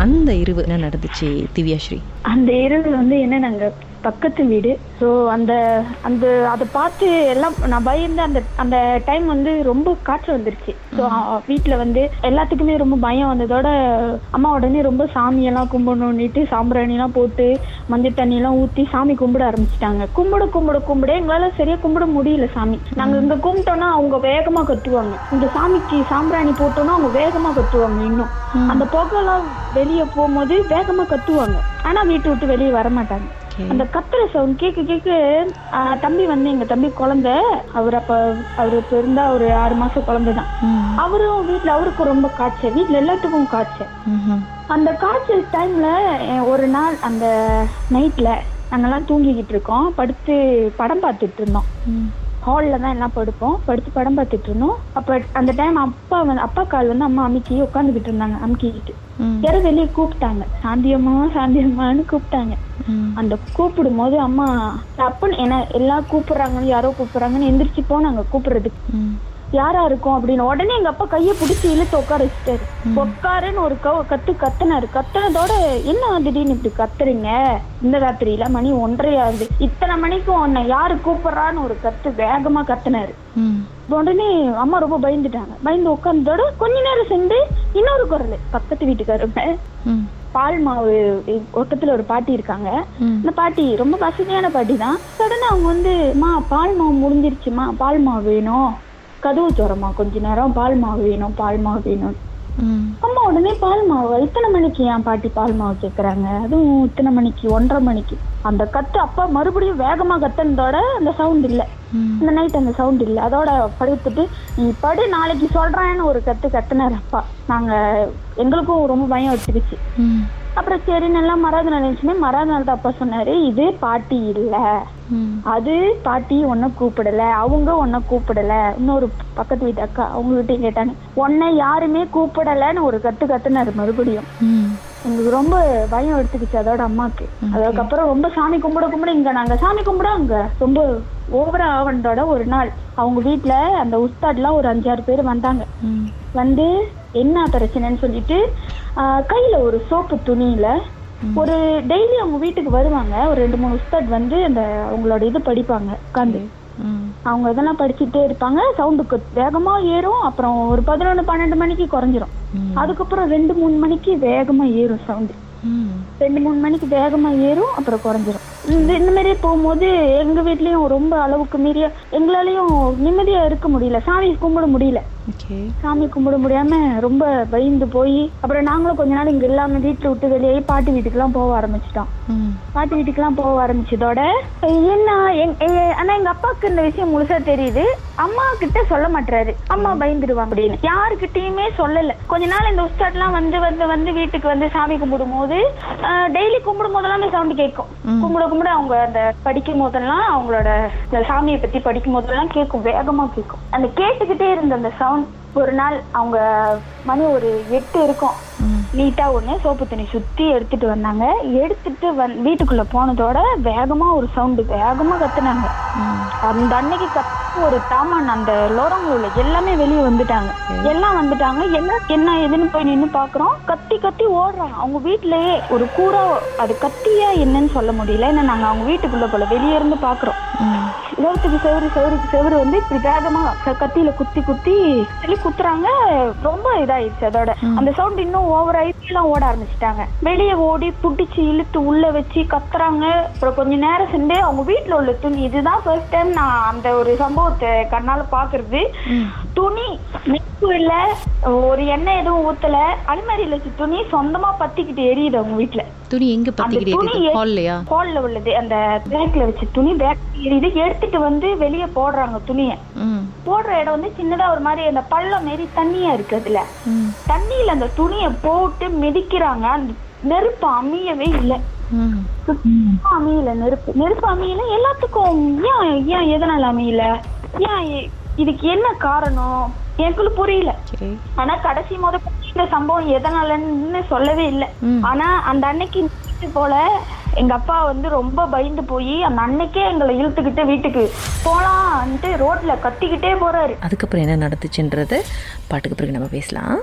அந்த இரவு என்ன நடந்துச்சு திவ்யாஸ்ரீ அந்த இரவு வந்து என்ன நாங்க பக்கத்து வீடு. ஸோ அந்த அந்த அதை பார்த்து எல்லாம் நான் பயந்து அந்த அந்த டைம் வந்து ரொம்ப காற்று வந்துருச்சு. ஸோ வீட்டில் வந்து எல்லாத்துக்குமே ரொம்ப பயம் வந்ததோட அம்மா உடனே ரொம்ப சாமியெல்லாம் கும்பிடணுன்னுட்டு சாம்பிராணிலாம் போட்டு மஞ்சள் தண்ணியெல்லாம் ஊற்றி சாமி கும்பிட ஆரம்பிச்சிட்டாங்க. கும்பிட கும்பிட கும்பிட. எங்களால் சரியாக கும்பிட முடியல சாமி. நாங்கள் இங்கே கும்பிட்டோன்னா அவங்க வேகமாக கத்துவாங்க. இந்த சாமிக்கு சாம்பிராணி போட்டோன்னா அவங்க வேகமாக கத்துவாங்க இன்னும். அந்த புகைலாம் வெளியே போகும்போது வேகமாக கத்துவாங்க. ஆனால் வீட்டை விட்டு வெளியே வர மாட்டாங்க. அந்த கத்துற சவுண்ட் கேட்க கேட்க தம்பி வந்து எங்க தம்பி குழந்தை. அவர் அப்ப அவரு இருந்தா ஒரு ஆறு மாசம் குழந்தை தான் அவரும் வீட்டுல அவருக்கும் ரொம்ப காய்ச்சல். வீட்டுல எல்லாத்துக்கும் காய்ச்சல். அந்த காய்ச்சல் டைம்ல ஒரு நாள் அந்த நைட்ல நாங்கெல்லாம் தூங்கிக்கிட்டு இருக்கோம். படுத்து படம் பார்த்துட்டு இருந்தோம். ஹாலில் தான் எல்லாம் படுப்போம். படுத்து படம் பார்த்துட்டு இருந்தோம். அப்போ அந்த டைம் அப்பா வந்து அப்பா கால் வந்து அம்மா அமுக்கி உட்காந்துக்கிட்டு இருந்தாங்க அமுக்கிக்கிட்டு யாரும் வெளியே கூப்பிட்டாங்க. சாந்தியம்மா சாந்தியம்மான்னு கூப்பிட்டாங்க. அந்த கூப்பிடும் போது அம்மா அப்பன்னு என்ன எல்லாம் கூப்பிடுறாங்கன்னு யாரோ கூப்பிடுறாங்கன்னு எந்திரிச்சு போனாங்க கூப்பிடுறதுக்கு. யாரா இருக்கும் அப்படின்னு உடனே எங்க அப்பா கையை பிடிச்சி இழுத்து உட்கார வச்சுட்டாரு. உட்காருன்னு ஒரு கத்து கத்துனாரு. கத்துனதோட என்ன திடீர்னு இப்படி கத்துறீங்க? இந்த ராத்திரியில மணி ஒன்றரை ஆகுது இத்தனை மணிக்கும் உன்னை யாரு கூப்பிடுறான்னு ஒரு கத்து வேகமா கத்துனாரு. உடனே அம்மா ரொம்ப பயந்துட்டாங்க. பயந்து உட்கார்ந்ததோட கொஞ்ச நேரம் சென்று இன்னொரு குரல். பக்கத்து வீட்டுக்காரங்க பால் மாவு பக்கத்துல ஒரு பாட்டி இருக்காங்க. அந்த பாட்டி ரொம்ப வசதியான பாட்டி தான் சடனா அவங்க வந்து மா பால் மாவு முடிஞ்சிருச்சுமா? பால் மாவு வேணும். கதவு தோறமா கொஞ்ச நேரம் பால் மாவு வேணும் பால் மாவு வேணும் உடனே பால் மாவு. இத்தனை மணிக்கு ஏன் பாட்டி பால் மாவு கேக்குறாங்க? அதுவும் இத்தனை மணிக்கு ஒன்றரை மணிக்கு. அந்த கத்து அப்பா மறுபடியும் வேகமா கத்துனதோட அந்த சவுண்ட் இல்ல. இந்த நைட் அந்த சவுண்ட் இல்ல. அதோட படுத்துட்டு நீ படு நாளைக்கு சொல்றேன்னு ஒரு கத்து கத்துனாரு அப்பா. நாங்க எங்களுக்கும் ரொம்ப பயம் எடுத்துக்கிச்சு. அப்புறம் சரி நல்லா மறாத நாள் இருந்துச்சுமே மறாத நாள் அப்பா சொன்னாரு. இது பாட்டி இல்ல. அது பாட்டி உன்னை கூப்பிடல. அவங்க உன்னை கூப்பிடல. இன்னொரு பக்கத்து வீட்டு அக்கா அவங்ககிட்டயும் கேட்டாங்க. உன்னை யாருமே கூப்பிடலன்னு ஒரு கத்து கத்துனாரு மறுபடியும். எங்களுக்கு ரொம்ப பயம் எடுத்துக்கிச்சு அதோட அம்மாக்கு. அதுக்கப்புறம் ரொம்ப சாமி கும்பிட கும்பிட இங்க நாங்க சாமி கும்பிட அங்க ரொம்ப ஓவரா ஆவணத்தோட ஒரு நாள். அவங்க வீட்ல அந்த உஸ்தாட்லாம் ஒரு அஞ்சாறு பேர் வந்தாங்க. வந்து என்ன பிரச்சனைன்னு சொல்லிட்டு கையில ஒரு சோப்பு துணியில ஒரு டெய்லி அவங்க வீட்டுக்கு வருவாங்க. ஒரு ரெண்டு மூணு உஸ்தாட் வந்து அந்த அவங்களோட இது படிப்பாங்க. உட்காந்து அவங்க இதெல்லாம் படிச்சுட்டே இருப்பாங்க. சவுண்டுக்கு வேகமா ஏறும். அப்புறம் ஒரு பதினொன்று பன்னெண்டு மணிக்கு குறைஞ்சிரும். அதுக்கப்புறம் ரெண்டு மூணு மணிக்கு வேகமா ஏறும் சவுண்டு ரெண்டு மூணு மணிக்கு வேகமா ஏறும். அப்புறம் குறைஞ்சிரும். இந்த இந்த மாதிரி போகும்போது எங்க வீட்லயும் ரொம்ப அளவுக்கு மீறிய எங்களாலையும் நிம்மதியா இருக்க முடியல. சாமி கும்பிட முடியல. சாமி கும்பிட முடியாம ரொம்ப பயந்து போய் அப்புறம் நாங்களும் கொஞ்ச நாள் இங்க இல்லாம வீட்டுல விட்டு வெளியே பாட்டி வீட்டுக்குலாம் போக ஆரம்பிச்சிட்டோம். பாட்டி வீட்டுக்குலாம் போக ஆரம்பிச்சதோட என்ன ஆனா எங்க அப்பாவுக்கு இந்த விஷயம் முழுசா தெரியுது. அம்மா கிட்ட சொல்ல மாட்டாரு அம்மா பயந்துடுவாங்க அப்படின்னு. யாருக்கிட்டயுமே சொல்லல. கொஞ்ச நாள் இந்த உஸ்தாட்லாம் வந்து வந்து வந்து வீட்டுக்கு வந்து சாமி கும்பிடும் போது டெய்லி கும்பிடும் போதெல்லாம் சவுண்ட் கேட்கும். கும்பிட கும்பிட அவங்க அந்த படிக்கும் போதெல்லாம் அவங்களோட இந்த சாமியை பத்தி படிக்கும் போதெல்லாம் கேட்கும் வேகமா கேட்கும். அந்த கேட்டுக்கிட்டே இருந்த அந்த சவுண்ட் ஒரு நாள் அவங்க மணி ஒரு எட்டு இருக்கும். நீட்டா ஒண்ணு சோப்பு தண்ணி சுத்தி எடுத்துட்டு வந்தாங்க. எடுத்துட்டு வந் வீட்டுக்குள்ள போனதோட வேகமா ஒரு சவுண்டு வேகமா கத்துனாங்க. அந்த அன்னைக்கு கத்து ஒரு தாமான் அந்த லோரங்கள் உள்ள எல்லாமே வெளியே வந்துட்டாங்க. எல்லாம் வந்துட்டாங்க. என்ன என்ன ஏதுன்னு போய் நின்னு பாக்குறோம். கத்தி கத்தி ஓடுறாங்க. அவங்க வீட்லயே ஒரு கூரா அது கத்தியா என்னன்னு சொல்ல முடியல. ஏன்னா நாங்க அவங்க வீட்டுக்குள்ள போல வெளியே இருந்து பாக்குறோம். செவத்துக்கு செவரு செவருக்கு செவரு வந்து இப்படி வேகமா க- கத்தியில குத்தி குத்தி சொல்லி குத்துறாங்க. ரொம்ப இதாயிடுச்சு அதோட. அந்த சவுண்ட் இன்னும் ஓவர் எல்லாம் ஓட ஆரம்பிச்சிட்டாங்க. வெளியே ஓடி புடிச்சு இழுத்து உள்ள வச்சு கத்துறாங்க. அப்புறம் கொஞ்ச நேரம் சென்று அவங்க வீட்டுல உள்ள துணி. இதுதான் ஃபர்ஸ்ட் டைம் நான் அந்த ஒரு சம்பவத்தை கண்ணால பாக்குறது துணி நெப்பு இல்ல ஒரு எண்ணெய் எதுவும் ஊத்தல. அலுமாரியில வச்ச துணி சொந்தமா பத்திக்கிட்டு எரியுது அவங்க வீட்டுல துணி எங்க பத்திக்கிட்டே ஹால்லையா? ஹால்ல உள்ளது. அந்த பேக்ல வச்ச துணி பேக் எரியுது. எடுத்துட்டு வந்து வெளியே போடுறாங்க துணிய. போடுற இடம் வந்து சின்னதா ஒரு மாதிரி அந்த பள்ளம் மாரி தண்ணியா இருக்கு அதுல தண்ணியில அந்த துணிய போட்டு மிதிக்கிறாங்க. அந்த நெருப்பு அமையவே இல்ல. அமையல நெருப்பு. நெருப்பு அமையல. எல்லாத்துக்கும் ஏன் ஏன் எதனால அமையல? ஏன் இதுக்கு என்ன காரணம்? எனக்கு புரியல. ஆனா கடைசி முத இந்த சம்பவம் எதனாலன்னு சொல்லவே இல்ல. ஆனா அந்த அன்னைக்கு போல எங்க அப்பா வந்து ரொம்ப பயந்து போய் அந்த அன்னைக்கே எங்களை இழுத்துக்கிட்டு வீட்டுக்கு போலான்ட்டு ரோட்ல கத்திக்கிட்டே போறாரு. அதுக்கப்புறம் என்ன நடந்துச்சுன்றது பாட்டுக்கு பிறகு நம்ம பேசலாம்.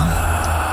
Ah.